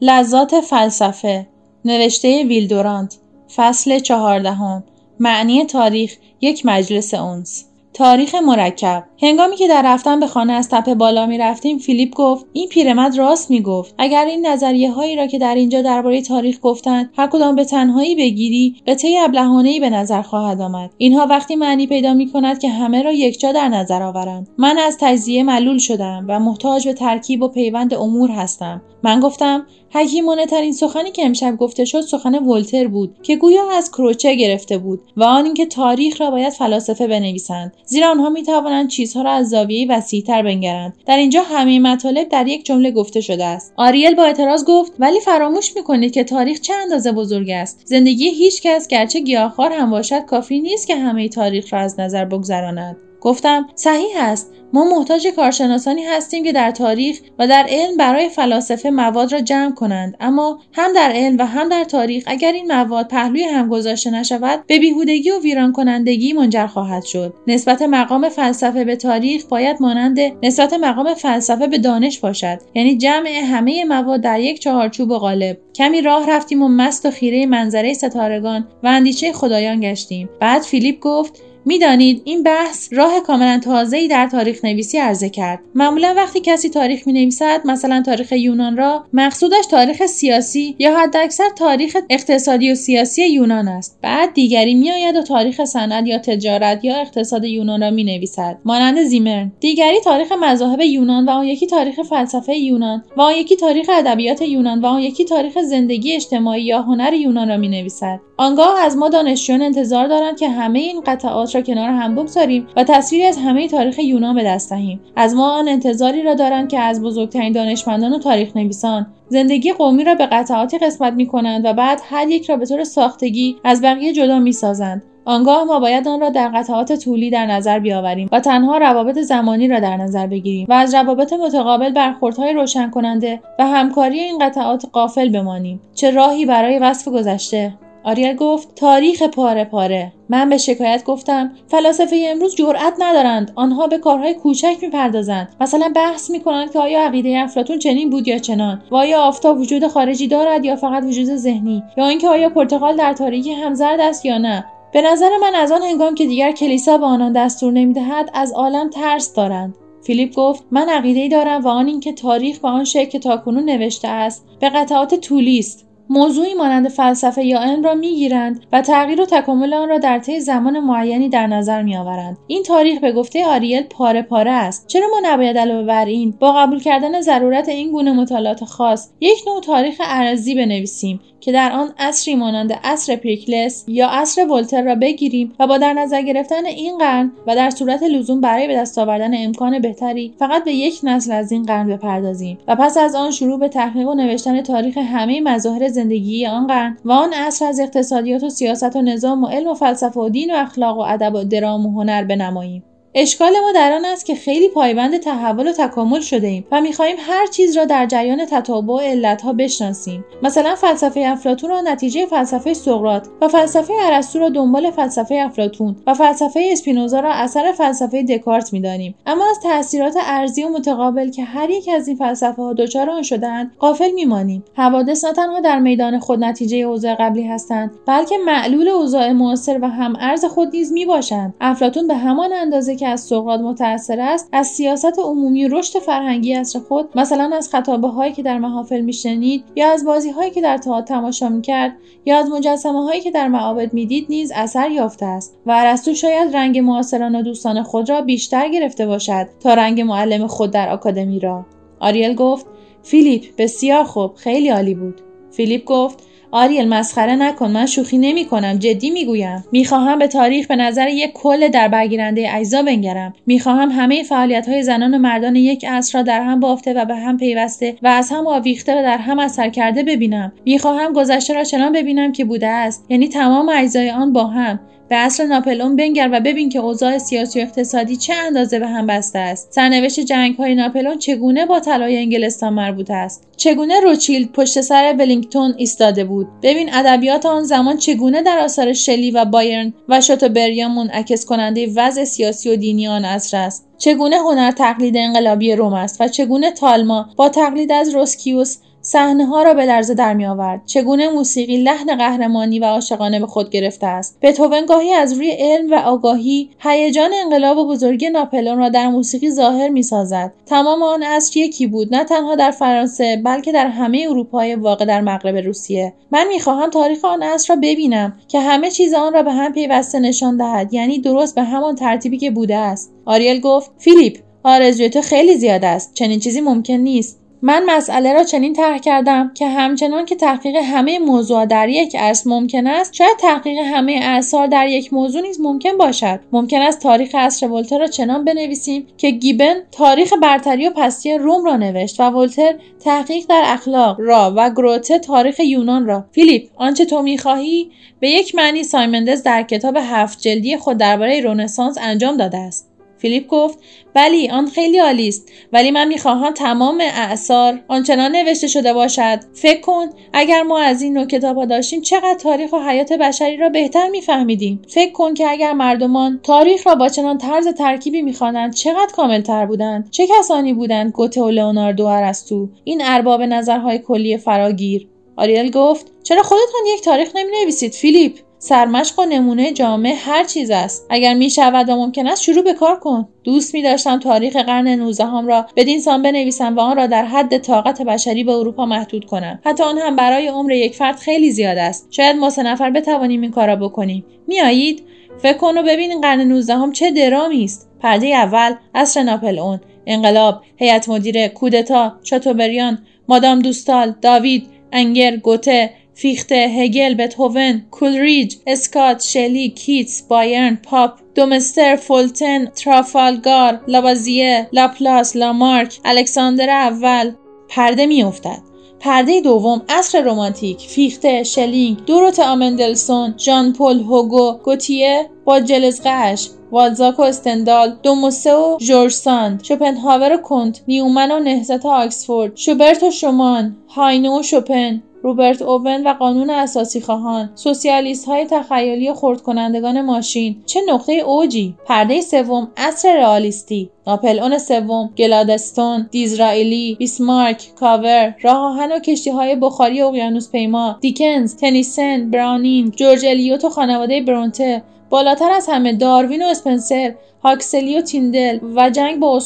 لذات فلسفه نوشته ویلدورانت فصل چهاردهم معنی تاریخ یک مجلس اونس. تاریخ مرکب. هنگامی که در رفتن به خانه از تپه بالا می رفتیم فیلیپ گفت این پیرمرد راست می گفت. اگر این نظریه هایی را که در اینجا درباره تاریخ گفتند هر کدام به تنهایی بگیری قطعه ابلهانه ای به نظر خواهد آمد. اینها وقتی معنی پیدا می کند که همه را یکجا در نظر آورند. من از تجزیه معلول شدم و محتاج به ترکیب و پیوند امور هستم. من گفتم حکیمانه ترین سخنی که امشب گفته شد سخن ولتر بود که گویا از کروچه گرفته بود و آن اینکه تاریخ را باید فلاسفه بنویسند. زیرا آنها می توانند چیزها را از زاویه وسیعتر بنگرند. در اینجا همه مطالب در یک جمله گفته شده است. آریل با اعتراض گفت ولی فراموش می‌کنید که تاریخ چه اندازه بزرگ است. زندگی هیچ کس گرچه گیاهخوار هم باشد کافی نیست که همه تاریخ را از نظر بگذراند. گفتم صحیح است ما محتاج کارشناسانی هستیم که در تاریخ و در علم برای فلاسفه مواد را جمع کنند. اما هم در علم و هم در تاریخ اگر این مواد پهلوی هم گذاشته نشود به بیهودگی و ویران کنندگی منجر خواهد شد. نسبت مقام فلسفه به تاریخ باید مانند نسبت مقام فلسفه به دانش باشد. یعنی جمع همه مواد در یک چهارچوب غالب. کمی راه رفتیم و مست و خیره منظره ستارگان و اندیشه خدایان گشتیم. بعد فیلیپ گفت می‌دانید این بحث راه کاملا تازه‌ای در تاریخ نویسی عرضه کرد. معمولا وقتی کسی تاریخ می نویسد مثلا تاریخ یونان را مقصودش تاریخ سیاسی یا حداکثر تاریخ اقتصادی و سیاسی یونان است. بعد دیگری میآید و تاریخ صنعت یا تجارت یا اقتصاد یونان را می نویسد مانند زیمرن. دیگری تاریخ مذاهب یونان و آن یکی تاریخ فلسفه یونان و آن یکی تاریخ ادبیات یونان و آن یکی تاریخ زندگی اجتماعی یا هنر یونان را می نویسد آنگاه از ما دانشجویان انتظار دارند که همه این قطعات کنار هم بگذاریم و تصویری از همه تاریخ یونان به دست دهیم. از ما آن انتظاری را دارند که از بزرگترین دانشمندان و تاریخ نویسان زندگی قومی را به قطعاتی قسمت می کنند و بعد هر یک را به طور ساختگی از بقیه جدا می سازند. آنگاه ما باید آن را در قطعات طولی در نظر بیاوریم و تنها روابط زمانی را در نظر بگیریم و از روابط متقابل برخوردهای روشن کننده و همکاری این قطعات قافل بمانیم. چه راهی برای وصف گذشته؟ آریل گفت تاریخ پاره پاره. من به شکایت گفتم فلاسفه امروز جرأت ندارند آنها به کارهای کوچک می‌پردازند. مثلا بحث می‌کنند که آیا عقیده افلاطون چنین بود یا چنان؟ و آیا آفتاب وجود خارجی دارد یا فقط وجود ذهنی؟ یا اینکه آیا پرتغال در تاریکی هم زرد است یا نه؟ به نظر من از آن هنگام که دیگر کلیسا به آنان دستور نمی‌دهد از عالم ترس دارند. فیلیپ گفت من عقیده دارم و آن اینکه تاریخ به آن شکل که تاکنون نوشته است به قطعات طولی است. موضوعی مانند فلسفه یا علم را می‌گیرند و تغییر و تکامل آن را در طی زمان معینی در نظر میآورند. این تاریخ به گفته آریل پاره پاره است. چرا ما نباید علاوه بر این با قبول کردن ضرورت این گونه مطالعات خاص یک نوع تاریخ ارزی بنویسیم که در آن عصری مانند عصر پیکلس یا عصر ولتر را بگیریم و با در نظر گرفتن این قرن و در صورت لزوم برای به دست آوردن امکان بهتری فقط به یک نسل از این قرن بپردازیم و پس از آن شروع به تحقیق و نوشتن تاریخ همه مظاهر زندگی آن قرن و آن عصر از اقتصادیات و سیاست و نظام و علم و فلسفه و دین و اخلاق و ادب و درام و هنر بنماییم. اشکال ما در آن است که خیلی پایبند تحول و تکامل شده ایم و می‌خواهیم هر چیز را در جریان تتابع و علتها بشناسیم. مثلا فلسفه افلاطون را نتیجه فلسفه سقراط و فلسفه ارسطو را دنبال فلسفه افلاطون و فلسفه اسپینوزا را اثر فلسفه دکارت می‌دانیم. اما از تاثیرات ارزی و متقابل که هر یک از این فلسفه ها دچار آن شدهاند غافل میمانیم. حوادث نه تنها در میدان خود نتیجه اوضاع قبلی هستند بلکه معلول اوضاع معاصر و هم ارز خود نیز می‌باشند. افلاطون به همان اندازه که از سقراط متاثر است از سیاست عمومی رشد فرهنگی عصر خود مثلا از خطابه هایی که در محافل میشنید یا از بازی هایی که در تئاتر تماشا می‌کرد یا از مجسمه هایی که در معابد می‌دید نیز اثر یافته است و ارسطو شاید رنگ معاصران و دوستان خود را بیشتر گرفته باشد تا رنگ معلم خود در آکادمی را. آریل گفت فیلیپ بسیار خوب خیلی عالی بود. فیلیپ گفت آریل مسخره نکن من شوخی نمی کنم جدی می‌گویم. می‌خواهم به تاریخ به نظر یک کل در برگیرنده اجزا بنگرم. می‌خواهم همه فعالیت های زنان و مردان یک عصر را در هم بافته و به هم پیوسته و از هم آویخته و در هم اثر کرده ببینم. می‌خواهم گذشته را چنان ببینم که بوده است. یعنی تمام اجزای آن با هم. به عصر ناپلئون بنگر و ببین که اوضاع سیاسی و اقتصادی چه اندازه به هم بسته است. سرنوشت جنگ های ناپلئون چگونه با طلای انگلستان مربوط است؟ چگونه روچیلد پشت سر ولینگتون ایستاده بود؟ ببین ادبیات آن زمان چگونه در آثار شلی و بایرن و شاتوبریان منعکس کننده وضع سیاسی و دینی آن عصر است؟ چگونه هنر تقلید انقلابی روم است و چگونه تالما با تقلید از روسکیوس صحنه ها را به لرزه در می آورد چگونه موسیقی لحن قهرمانی و عاشقانه به خود گرفته است. بتوون گاهی از روی علم و آگاهی هیجان انقلاب و بزرگی ناپلون را در موسیقی ظاهر می سازد تمام آن عصر یکی بود نه تنها در فرانسه بلکه در همه اروپای واقع در مغرب روسیه. من می‌خواهم تاریخ آن عصر را ببینم که همه چیز آن را به هم پیوسته نشان دهد یعنی درست به همان ترتیبی که بوده است. آریل گفت فیلیپ آرزوی تو خیلی زیاد است. چنین چیزی ممکن نیست. من مسئله را چنین طرح کردم که همچنان که تحقیق همه موضوعات در یک عصر ممکن است شاید تحقیق همه اثار در یک موضوع نیز ممکن باشد. ممکن است تاریخ عصر ولتر را چنان بنویسیم که گیبن تاریخ برتری و پستی روم را نوشت و ولتر تحقیق در اخلاق را و گروت تاریخ یونان را. فیلیپ آنچه تو می‌خواهی به یک معنی سایمندز در کتاب هفت جلدی خود درباره رنسانس انجام داده است. فیلیپ گفت بلی آن خیلی عالی است ولی من می‌خواهم تمام اعصار آنچنان نوشته شده باشد. فکر کن اگر ما از این نوع کتابها داشتیم چقدر تاریخ و حیات بشری را بهتر میفهمیدیم. فکر کن که اگر مردمان تاریخ را با چنان طرز ترکیبی می‌خوانند چقدر کاملتر بودند. چه کسانی بودند گوته و لئوناردو ارسطو؟ این ارباب نظرهای کلی فراگیر. آریل گفت چرا خودتان یک تاریخ نمی نویسید فیلیپ؟ سرمشق و نمونه جامع هر چیز است. اگر می شود و ممکن است شروع به کار کن. دوست می داشتم تاریخ قرن نوزدهم را بدین سان بنویسم و آن را در حد طاقت بشری به اروپا محدود کنم. حتی آن هم برای عمر یک فرد خیلی زیاد است. شاید ما سه نفر بتوانیم این کار را بکنیم. میآیید؟ فکر کن و ببین قرن نوزدهم چه درامی است. پرده اول عصر ناپلئون. انقلاب هیئت مدیره کودتا شاتوبریان مادام دوستال داوید انگر گوته فیخته، هگل، بتهوون، کولریج، اسکات، شلی، کیتس، بایرن، پاپ، دومستر، فولتن، ترافالگار، لابازیه، لاپلاس، لامارک، الکساندر اول پرده میافتد. پرده دوم عصر رومانتیک فیخته شلینگ دوروتئا مندلسون ژان پل هوگو گوتیه با جلیقه‌اش بالزاک و استندال دوموسه و جورج ساند شوپنهاور و کنت نیومن و نهضت آکسفورد شوبرت و شومان هاینه و شوپن روبرت اوون و قانون اساسی خواهان سوسیالیست های تخیلی خرد کنندگان ماشین. چه نقطه اوجی؟ پرده سوم عصر رئالیستی. ناپلئون سوم گلادستون دیزرائیلی بیسمارک کاور راه آهن و کشتی های بخاری اقیانوس پیما. دیکنز تنیسن براونینگ جورج الیوت و خانواده برونته. بالاتر از همه داروین و اسپنسر هاکسلی و تیندل و جنگ با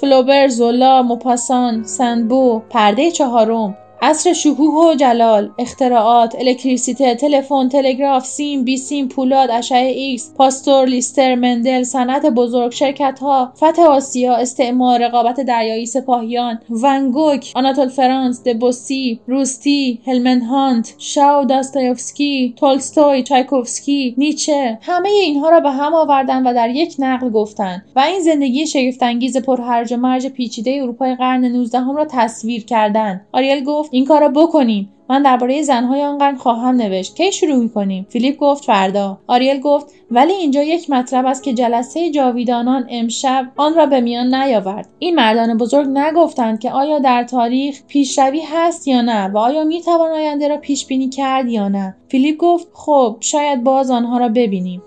فلوبر زولا موپاسان سنت بوو. پرده چهارم عصر شکوه و جلال اختراعات الکتریسیته تلفن تلگراف سیم بی سیم پولاد اشعه ایکس پاستور لیستر مندل صنعت بزرگ شرکت ها فتح آسیا استعمار رقابت دریایی سپاهیان ون گوگ آناتول فرانس دبوسی روستی هولمن هانت شاو داستایوفسکی تولستوی چایکوفسکی نیچه. همه اینها را به هم آوردن و در یک نقل گفتن و این زندگی شگفتانگیز پرهرج و مرج پیچیده اروپای قرن 19 هم را تصویر کردن آریل گفت این کار را بکنیم من درباره زنهای آن قرن خواهم نوشت. کی شروع می‌کنیم؟ فیلیپ گفت فردا. آریل گفت ولی اینجا یک مطلب است که جلسه جاویدانان امشب آن را به میان نیاورد. این مردان بزرگ نگفتند که آیا در تاریخ پیشروی هست یا نه و آیا می‌توان آینده را پیش بینی کرد یا نه. فیلیپ گفت خب شاید باز آنها را ببینیم.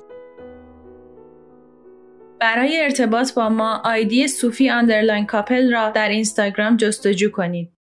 برای ارتباط با ما آیدی صوفی underline کاپل را در اینستاگرام جستجو کنید.